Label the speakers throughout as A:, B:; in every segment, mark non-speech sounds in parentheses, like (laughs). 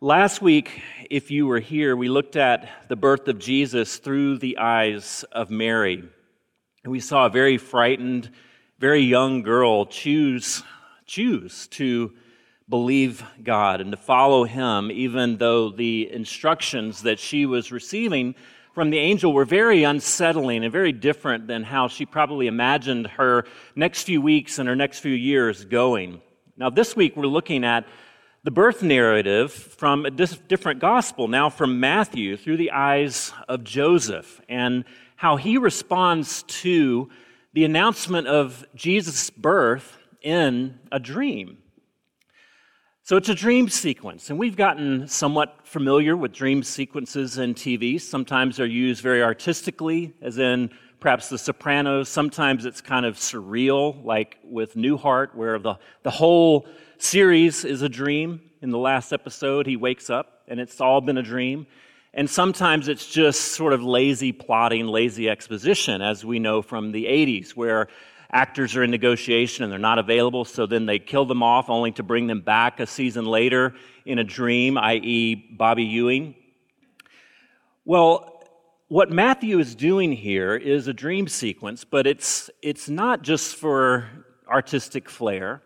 A: Last week, if you were here, we looked at the birth of Jesus through the eyes of Mary. And we saw a very frightened, very young girl choose, choose to believe God and to follow Him, even though the instructions that she was receiving from the angel were very unsettling and very different than how she probably imagined her next few weeks and her next few years going. Now, this week we're looking at the birth narrative from a different gospel, now from Matthew, through the eyes of Joseph, and how he responds to the announcement of Jesus' birth in a dream. So it's a dream sequence, and we've gotten somewhat familiar with dream sequences in TV. Sometimes they're used very artistically, as in perhaps The Sopranos. Sometimes it's kind of surreal, like with Newhart, where the, the whole series is a dream. In the last episode, he wakes up and it's all been a dream. And sometimes it's just sort of lazy plotting, lazy exposition, as we know from the 80s, where actors are in negotiation and they're not available, so then they kill them off only to bring them back a season later in a dream, i.e., Bobby Ewing. Well, what Matthew is doing here is a dream sequence, but it's, it's not just for artistic flair.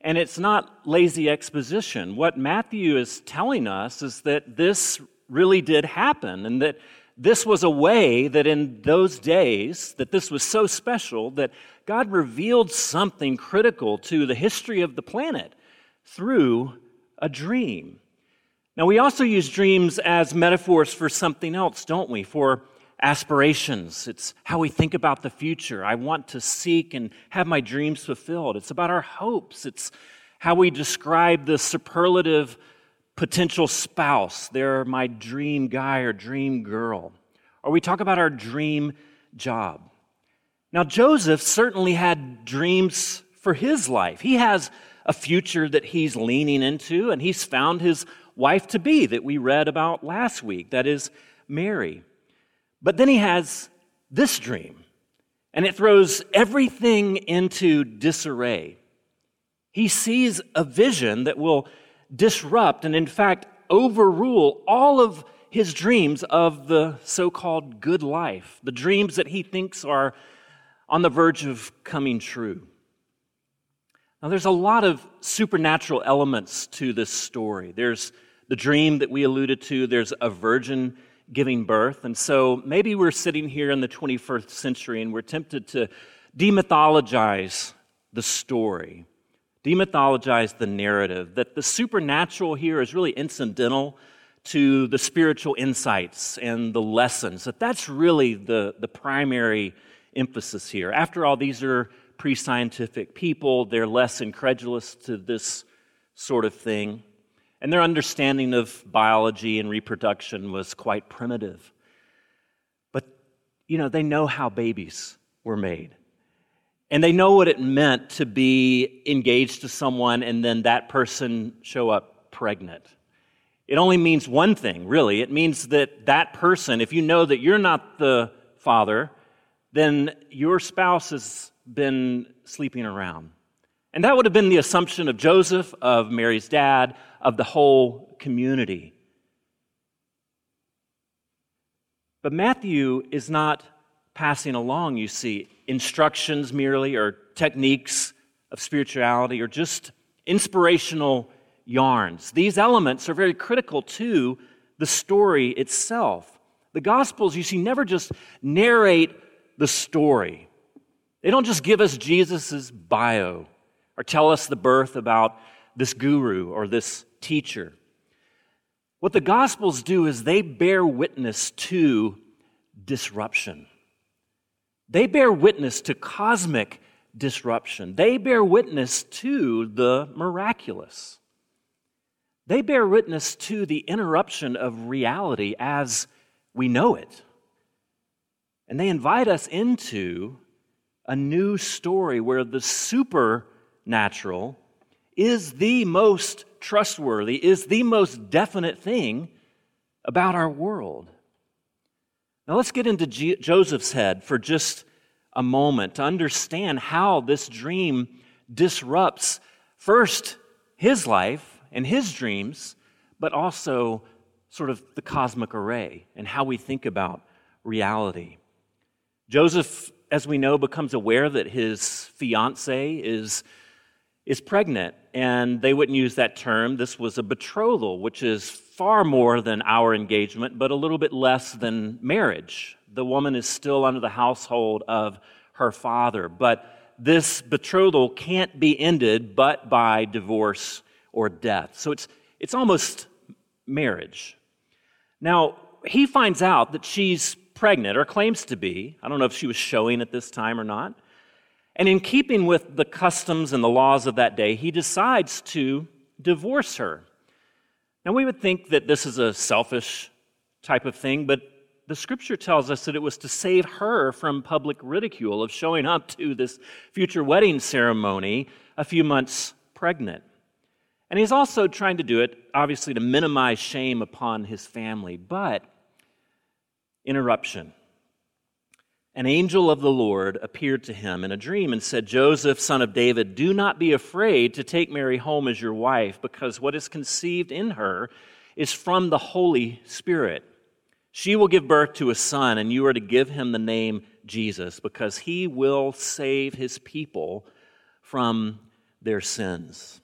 A: And it's not lazy exposition. What Matthew is telling us is that this really did happen and that this was a way that in those days that this was so special that God revealed something critical to the history of the planet through a dream. Now we also use dreams as metaphors for something else, don't we? For aspirations. It's how we think about the future. I want to seek and have my dreams fulfilled. It's about our hopes. It's how we describe the superlative potential spouse. They're my dream guy or dream girl. Or we talk about our dream job. Now, Joseph certainly had dreams for his life. He has a future that he's leaning into, and he's found his wife to be that we read about last week. That is Mary. But then he has this dream, and it throws everything into disarray. He sees a vision that will disrupt and, in fact, overrule all of his dreams of the so called good life, the dreams that he thinks are on the verge of coming true. Now, there's a lot of supernatural elements to this story. There's the dream that we alluded to, there's a virgin giving birth. And so maybe we're sitting here in the 21st century and we're tempted to demythologize the story, demythologize the narrative, that the supernatural here is really incidental to the spiritual insights and the lessons, that that's really the, the primary emphasis here. After all, these are pre scientific people, they're less incredulous to this sort of thing. And their understanding of biology and reproduction was quite primitive. But, you know, they know how babies were made. And they know what it meant to be engaged to someone and then that person show up pregnant. It only means one thing, really. It means that that person, if you know that you're not the father, then your spouse has been sleeping around. And that would have been the assumption of Joseph, of Mary's dad, of the whole community. But Matthew is not passing along, you see, instructions merely or techniques of spirituality or just inspirational yarns. These elements are very critical to the story itself. The Gospels, you see, never just narrate the story, they don't just give us Jesus' bio or tell us the birth about this guru or this teacher. What the Gospels do is they bear witness to disruption. They bear witness to cosmic disruption. They bear witness to the miraculous. They bear witness to the interruption of reality as we know it. And they invite us into a new story where the supernatural is the most trustworthy, is the most definite thing about our world. Now let's get into G- Joseph's head for just a moment to understand how this dream disrupts first his life and his dreams, but also sort of the cosmic array and how we think about reality. Joseph, as we know, becomes aware that his fiancee is, is pregnant, and they wouldn't use that term. This was a betrothal, which is far more than our engagement, but a little bit less than marriage. The woman is still under the household of her father, but this betrothal can't be ended but by divorce or death. So it's, it's almost marriage. Now, he finds out that she's pregnant, or claims to be. I don't know if she was showing at this time or not. And in keeping with the customs and the laws of that day, he decides to divorce her. Now, we would think that this is a selfish type of thing, but the scripture tells us that it was to save her from public ridicule of showing up to this future wedding ceremony a few months pregnant. And he's also trying to do it, obviously, to minimize shame upon his family. But, interruption. An angel of the Lord appeared to him in a dream and said, Joseph, son of David, do not be afraid to take Mary home as your wife, because what is conceived in her is from the Holy Spirit. She will give birth to a son, and you are to give him the name Jesus, because he will save his people from their sins.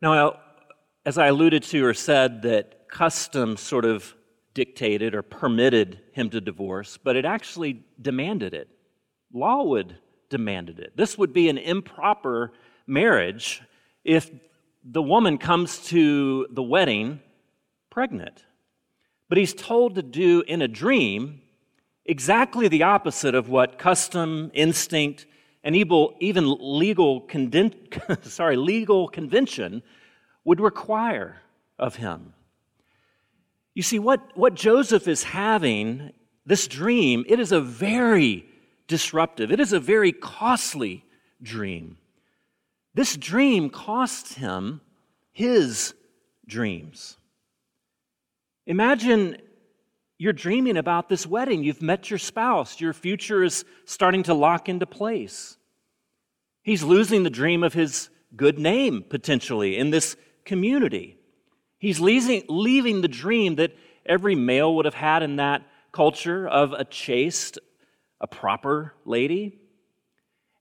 A: Now, as I alluded to or said, that custom sort of dictated or permitted him to divorce, but it actually demanded it. Law would demanded it. This would be an improper marriage if the woman comes to the wedding pregnant. But he's told to do in a dream exactly the opposite of what custom, instinct, and even legal, conden- (laughs) sorry, legal convention would require of him. You see, what, what Joseph is having, this dream, it is a very disruptive, it is a very costly dream. This dream costs him his dreams. Imagine you're dreaming about this wedding. You've met your spouse. Your future is starting to lock into place. He's losing the dream of his good name, potentially, in this community. He's leaving, leaving the dream that every male would have had in that culture of a chaste, a proper lady.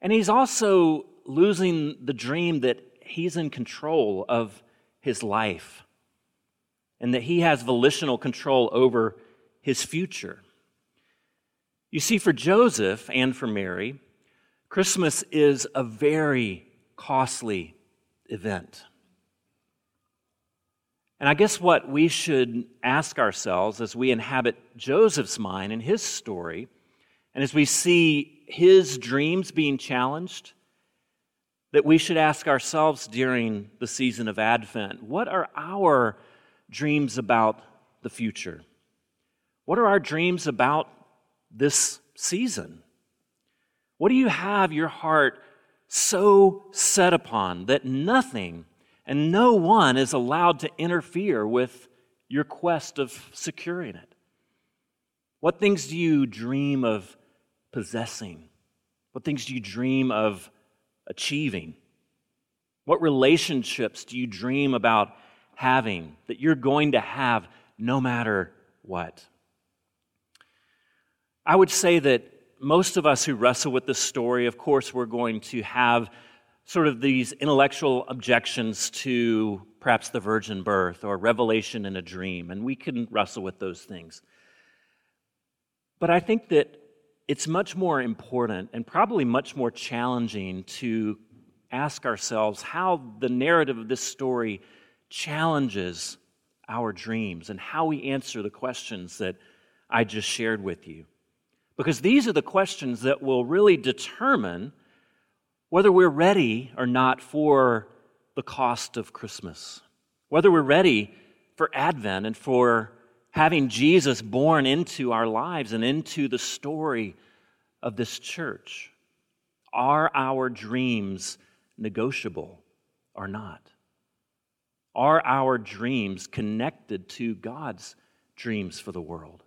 A: And he's also losing the dream that he's in control of his life and that he has volitional control over his future. You see, for Joseph and for Mary, Christmas is a very costly event. And I guess what we should ask ourselves as we inhabit Joseph's mind and his story, and as we see his dreams being challenged, that we should ask ourselves during the season of Advent what are our dreams about the future? What are our dreams about this season? What do you have your heart so set upon that nothing and no one is allowed to interfere with your quest of securing it? What things do you dream of possessing? What things do you dream of achieving? What relationships do you dream about having, that you're going to have no matter what. I would say that most of us who wrestle with this story, of course, we're going to have sort of these intellectual objections to perhaps the virgin birth or revelation in a dream, and we can wrestle with those things. But I think that it's much more important and probably much more challenging to ask ourselves how the narrative of this story challenges our dreams and how we answer the questions that I just shared with you. Because these are the questions that will really determine whether we're ready or not for the cost of Christmas, whether we're ready for Advent and for having Jesus born into our lives and into the story of this church. Are our dreams negotiable or not? Are our dreams connected to God's dreams for the world?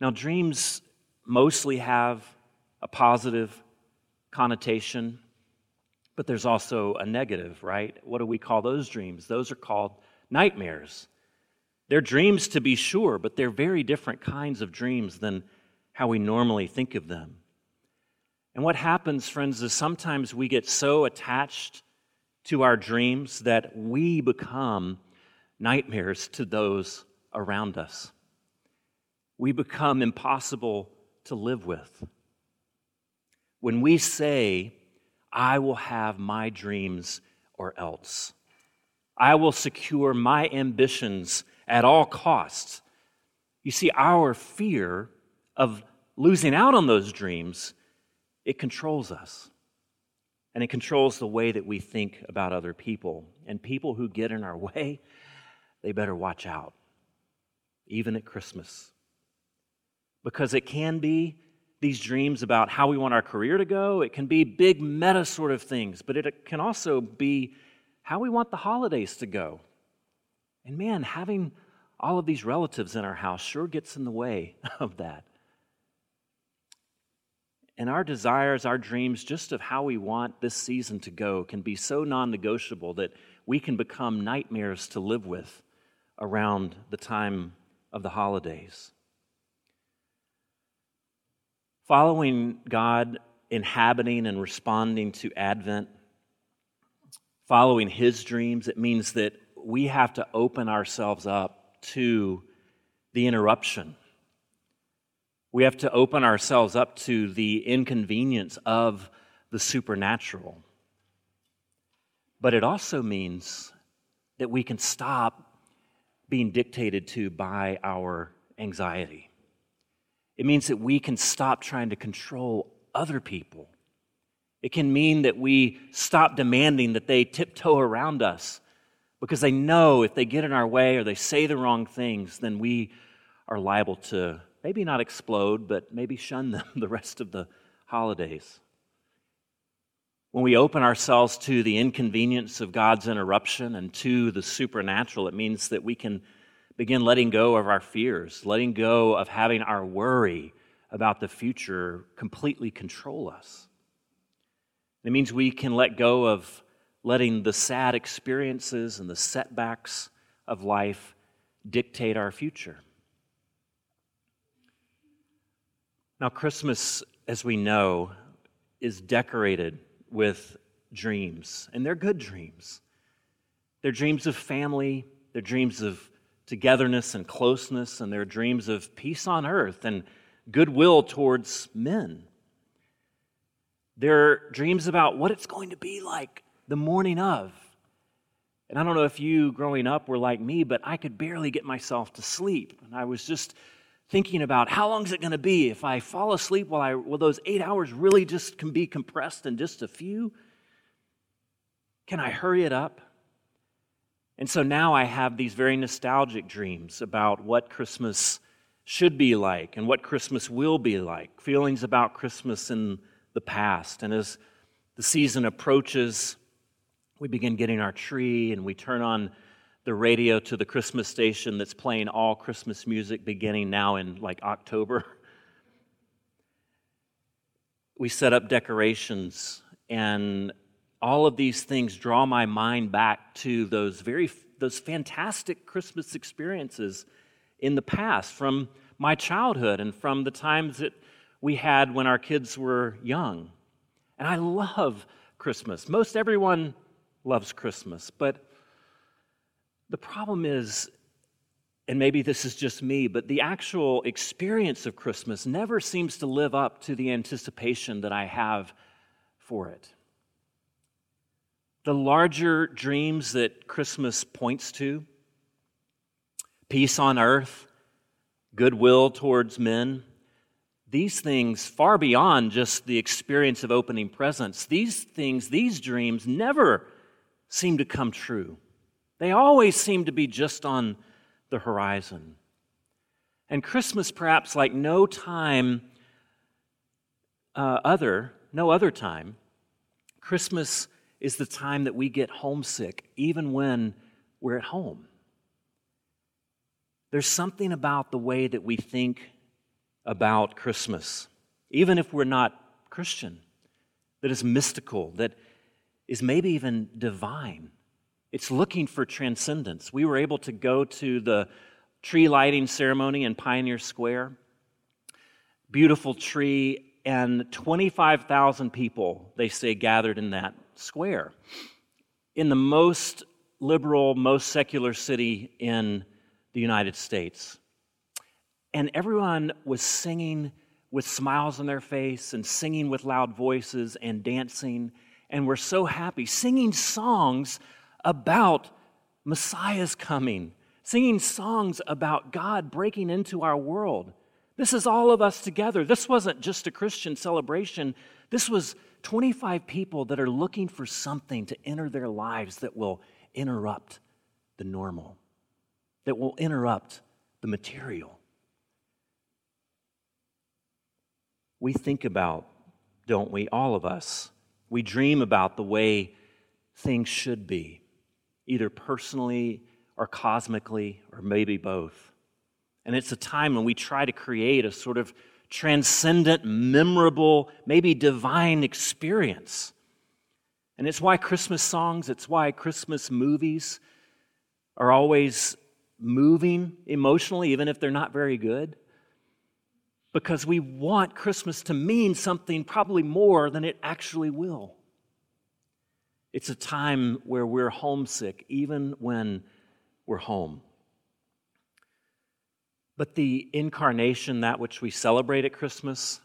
A: Now, dreams mostly have a positive connotation, But there's also a negative, right? What do we call those dreams? Those are called nightmares. They're dreams to be sure, but they're very different kinds of dreams than how we normally think of them. And what happens, friends, is sometimes we get so attached to our dreams that we become nightmares to those around us. We become impossible to live with. When we say, I will have my dreams or else, I will secure my ambitions at all costs. You see, our fear of losing out on those dreams, it controls us. And it controls the way that we think about other people. And people who get in our (laughs) way, they better watch out, even at Christmas. Because it can be these dreams about how we want our career to go, it can be big meta sort of things, but it can also be how we want the holidays to go. And man, having all of these relatives in our house sure gets in the way (laughs) of that. And our desires, our dreams, just of how we want this season to go, can be so non negotiable that we can become nightmares to live with around the time of the holidays. Following God, inhabiting and responding to Advent, following His dreams, it means that we have to open ourselves up to the interruption. We have to open ourselves up to the inconvenience of the supernatural. But it also means that we can stop being dictated to by our anxiety. It means that we can stop trying to control other people. It can mean that we stop demanding that they tiptoe around us because they know if they get in our way or they say the wrong things, then we are liable to maybe not explode, but maybe shun (laughs) them the rest of the holidays. When we open ourselves to the inconvenience of God's interruption and to the supernatural, it means that we can begin letting go of our fears, letting go of having our worry about the future completely control us. It means we can let go of letting the sad experiences and the setbacks of life dictate our future. Now, Christmas, as we know, is decorated with dreams, and they're good dreams. They're dreams of family, they're dreams of togetherness and closeness, and they're dreams of peace on earth and goodwill towards men. They're dreams about what it's going to be like the morning of. And I don't know if you growing up were like me, but I could barely get myself to sleep. And I was just thinking about how long is it going to be if I fall asleep while I will those 8 hours really just can be compressed in just a few? Can I hurry it up? And so now I have these very nostalgic dreams about what Christmas should be like and what Christmas will be like, feelings about Christmas in the past. And as the season approaches, we begin getting our tree and we turn on the radio to the Christmas station that's playing all Christmas music beginning now in like October. (laughs) We set up decorations, and all of these things draw my mind back to those very those fantastic Christmas experiences in the past from my childhood and from the times that we had when our kids were young. And I love Christmas. Most everyone loves Christmas, but the problem is, and maybe this is just me, but the actual experience of Christmas never seems to live up to the anticipation that I have for it. The larger dreams that Christmas points to peace on earth, goodwill towards men, these things, far beyond just the experience of opening presents, these things, these dreams never seem to come true. They always seem to be just on the horizon. And Christmas, perhaps like no time uh, other, no other time, Christmas is the time that we get homesick, even when we're at home. There's something about the way that we think about Christmas, even if we're not Christian, that is mystical, that is maybe even divine. It's looking for transcendence. We were able to go to the tree lighting ceremony in Pioneer Square. Beautiful tree, and 25,000 people, they say, gathered in that square. In the most liberal, most secular city in the United States. And everyone was singing with smiles on their face and singing with loud voices and dancing. And we're so happy, singing songs about Messiah's coming, singing songs about God breaking into our world. This is all of us together. This wasn't just a Christian celebration. This was 25 people that are looking for something to enter their lives that will interrupt the normal, that will interrupt the material. We think about, don't we, all of us, we dream about the way things should be, either personally or cosmically, or maybe both. And it's a time when we try to create a sort of transcendent, memorable, maybe divine experience. And it's why Christmas songs, it's why Christmas movies are always moving emotionally, even if they're not very good. Because we want Christmas to mean something probably more than it actually will. It's a time where we're homesick, even when we're home. But the incarnation, that which we celebrate at Christmas,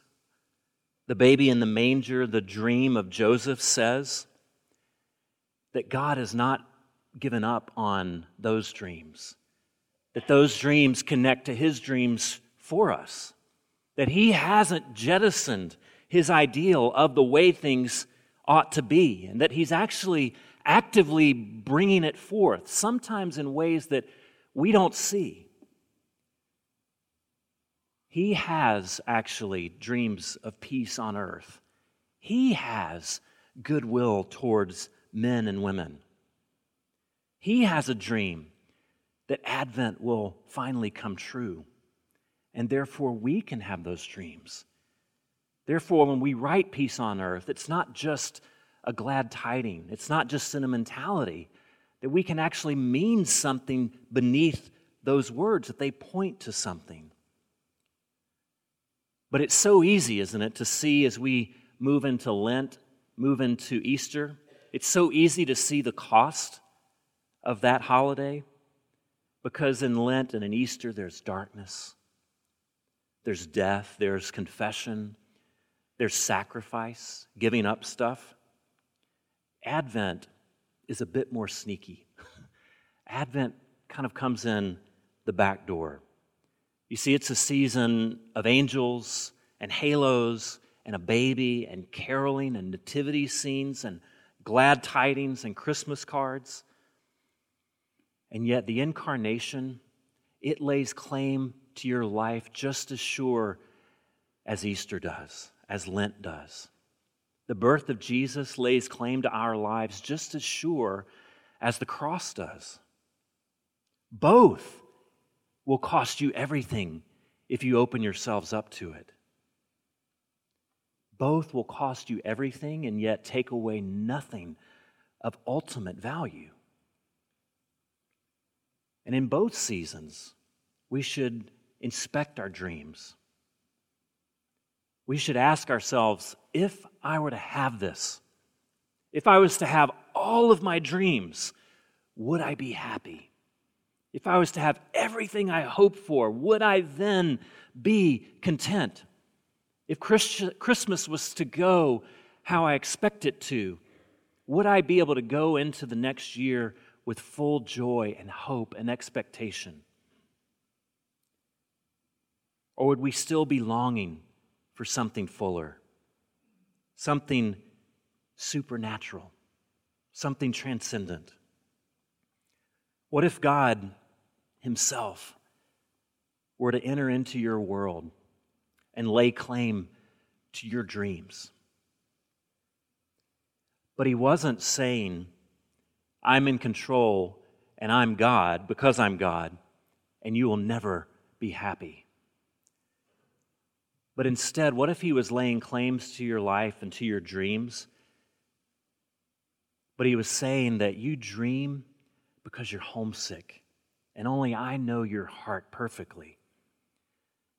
A: the baby in the manger, the dream of Joseph says that God has not given up on those dreams, that those dreams connect to his dreams for us, that he hasn't jettisoned his ideal of the way things ought to be, and that he's actually actively bringing it forth, sometimes in ways that we don't see. He has actually dreams of peace on earth. He has goodwill towards men and women. He has a dream that Advent will finally come true. And therefore, we can have those dreams. Therefore, when we write peace on earth, it's not just a glad tiding, it's not just sentimentality, that we can actually mean something beneath those words, that they point to something. But it's so easy, isn't it, to see as we move into Lent, move into Easter, it's so easy to see the cost of that holiday because in Lent and in Easter there's darkness, there's death, there's confession, there's sacrifice, giving up stuff. Advent is a bit more sneaky. (laughs) Advent kind of comes in the back door. You see, it's a season of angels and halos and a baby and caroling and nativity scenes and glad tidings and Christmas cards. And yet, the incarnation, it lays claim to your life just as sure as Easter does, as Lent does. The birth of Jesus lays claim to our lives just as sure as the cross does. Both will cost you everything if you open yourselves up to it. Both will cost you everything and yet take away nothing of ultimate value. And in both seasons, we should inspect our dreams. We should ask ourselves if I were to have this, if I was to have all of my dreams, would I be happy? If I was to have everything I hope for, would I then be content? If Christmas was to go how I expect it to, would I be able to go into the next year with full joy and hope and expectation? Or would we still be longing for something fuller, something supernatural, something transcendent? What if God himself were to enter into your world and lay claim to your dreams. But he wasn't saying, I'm in control and I'm God because I'm God, and you will never be happy. But instead, what if he was laying claims to your life and to your dreams But he was saying that you dream because you're homesick, and only I know your heart perfectly.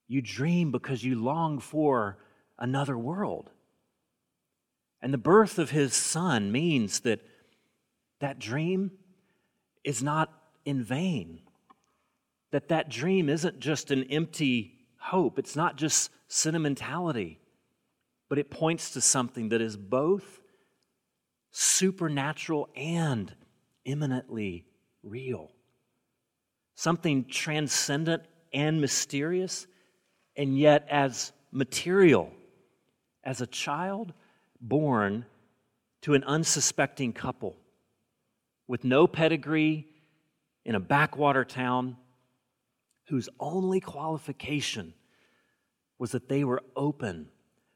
A: You dream because you long for another world. And the birth of his son means that that dream is not in vain. That that dream isn't just an empty hope. It's not just sentimentality, but it points to something that is both supernatural and imminently real. Something transcendent and mysterious, and yet as material, as a child born to an unsuspecting couple with no pedigree in a backwater town whose only qualification was that they were open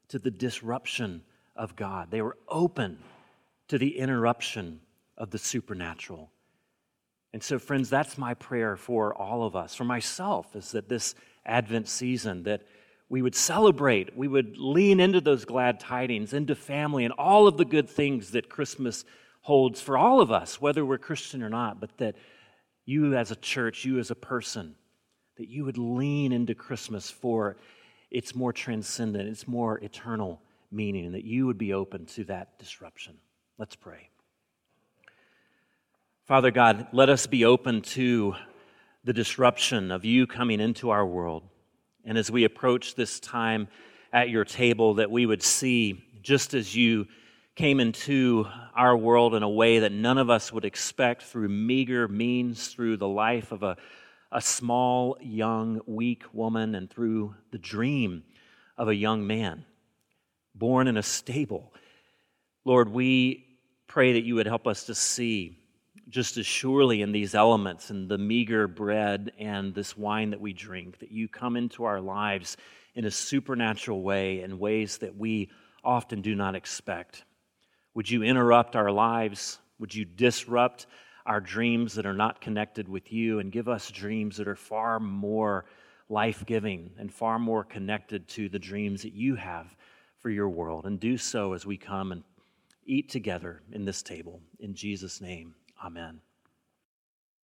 A: to the disruption of God. They were open to the interruption of the supernatural. And so, friends, that's my prayer for all of us, for myself, is that this Advent season, that we would celebrate, we would lean into those glad tidings, into family, and all of the good things that Christmas holds for all of us, whether we're Christian or not, but that you as a church, you as a person, that you would lean into Christmas for its more transcendent, its more eternal meaning, and that you would be open to that disruption. Let's pray. Father God, let us be open to the disruption of you coming into our world. And as we approach this time at your table, that we would see, just as you came into our world in a way that none of us would expect through meager means, through the life of a, a small, young, weak woman, and through the dream of a young man born in a stable. Lord, we pray that you would help us to see just as surely in these elements and the meager bread and this wine that we drink, that you come into our lives in a supernatural way, in ways that we often do not expect. Would you interrupt our lives? Would you disrupt our dreams that are not connected with you and give us dreams that are far more life giving and far more connected to the dreams that you have for your world? And do so as we come and eat together in this table. In Jesus' name, amen.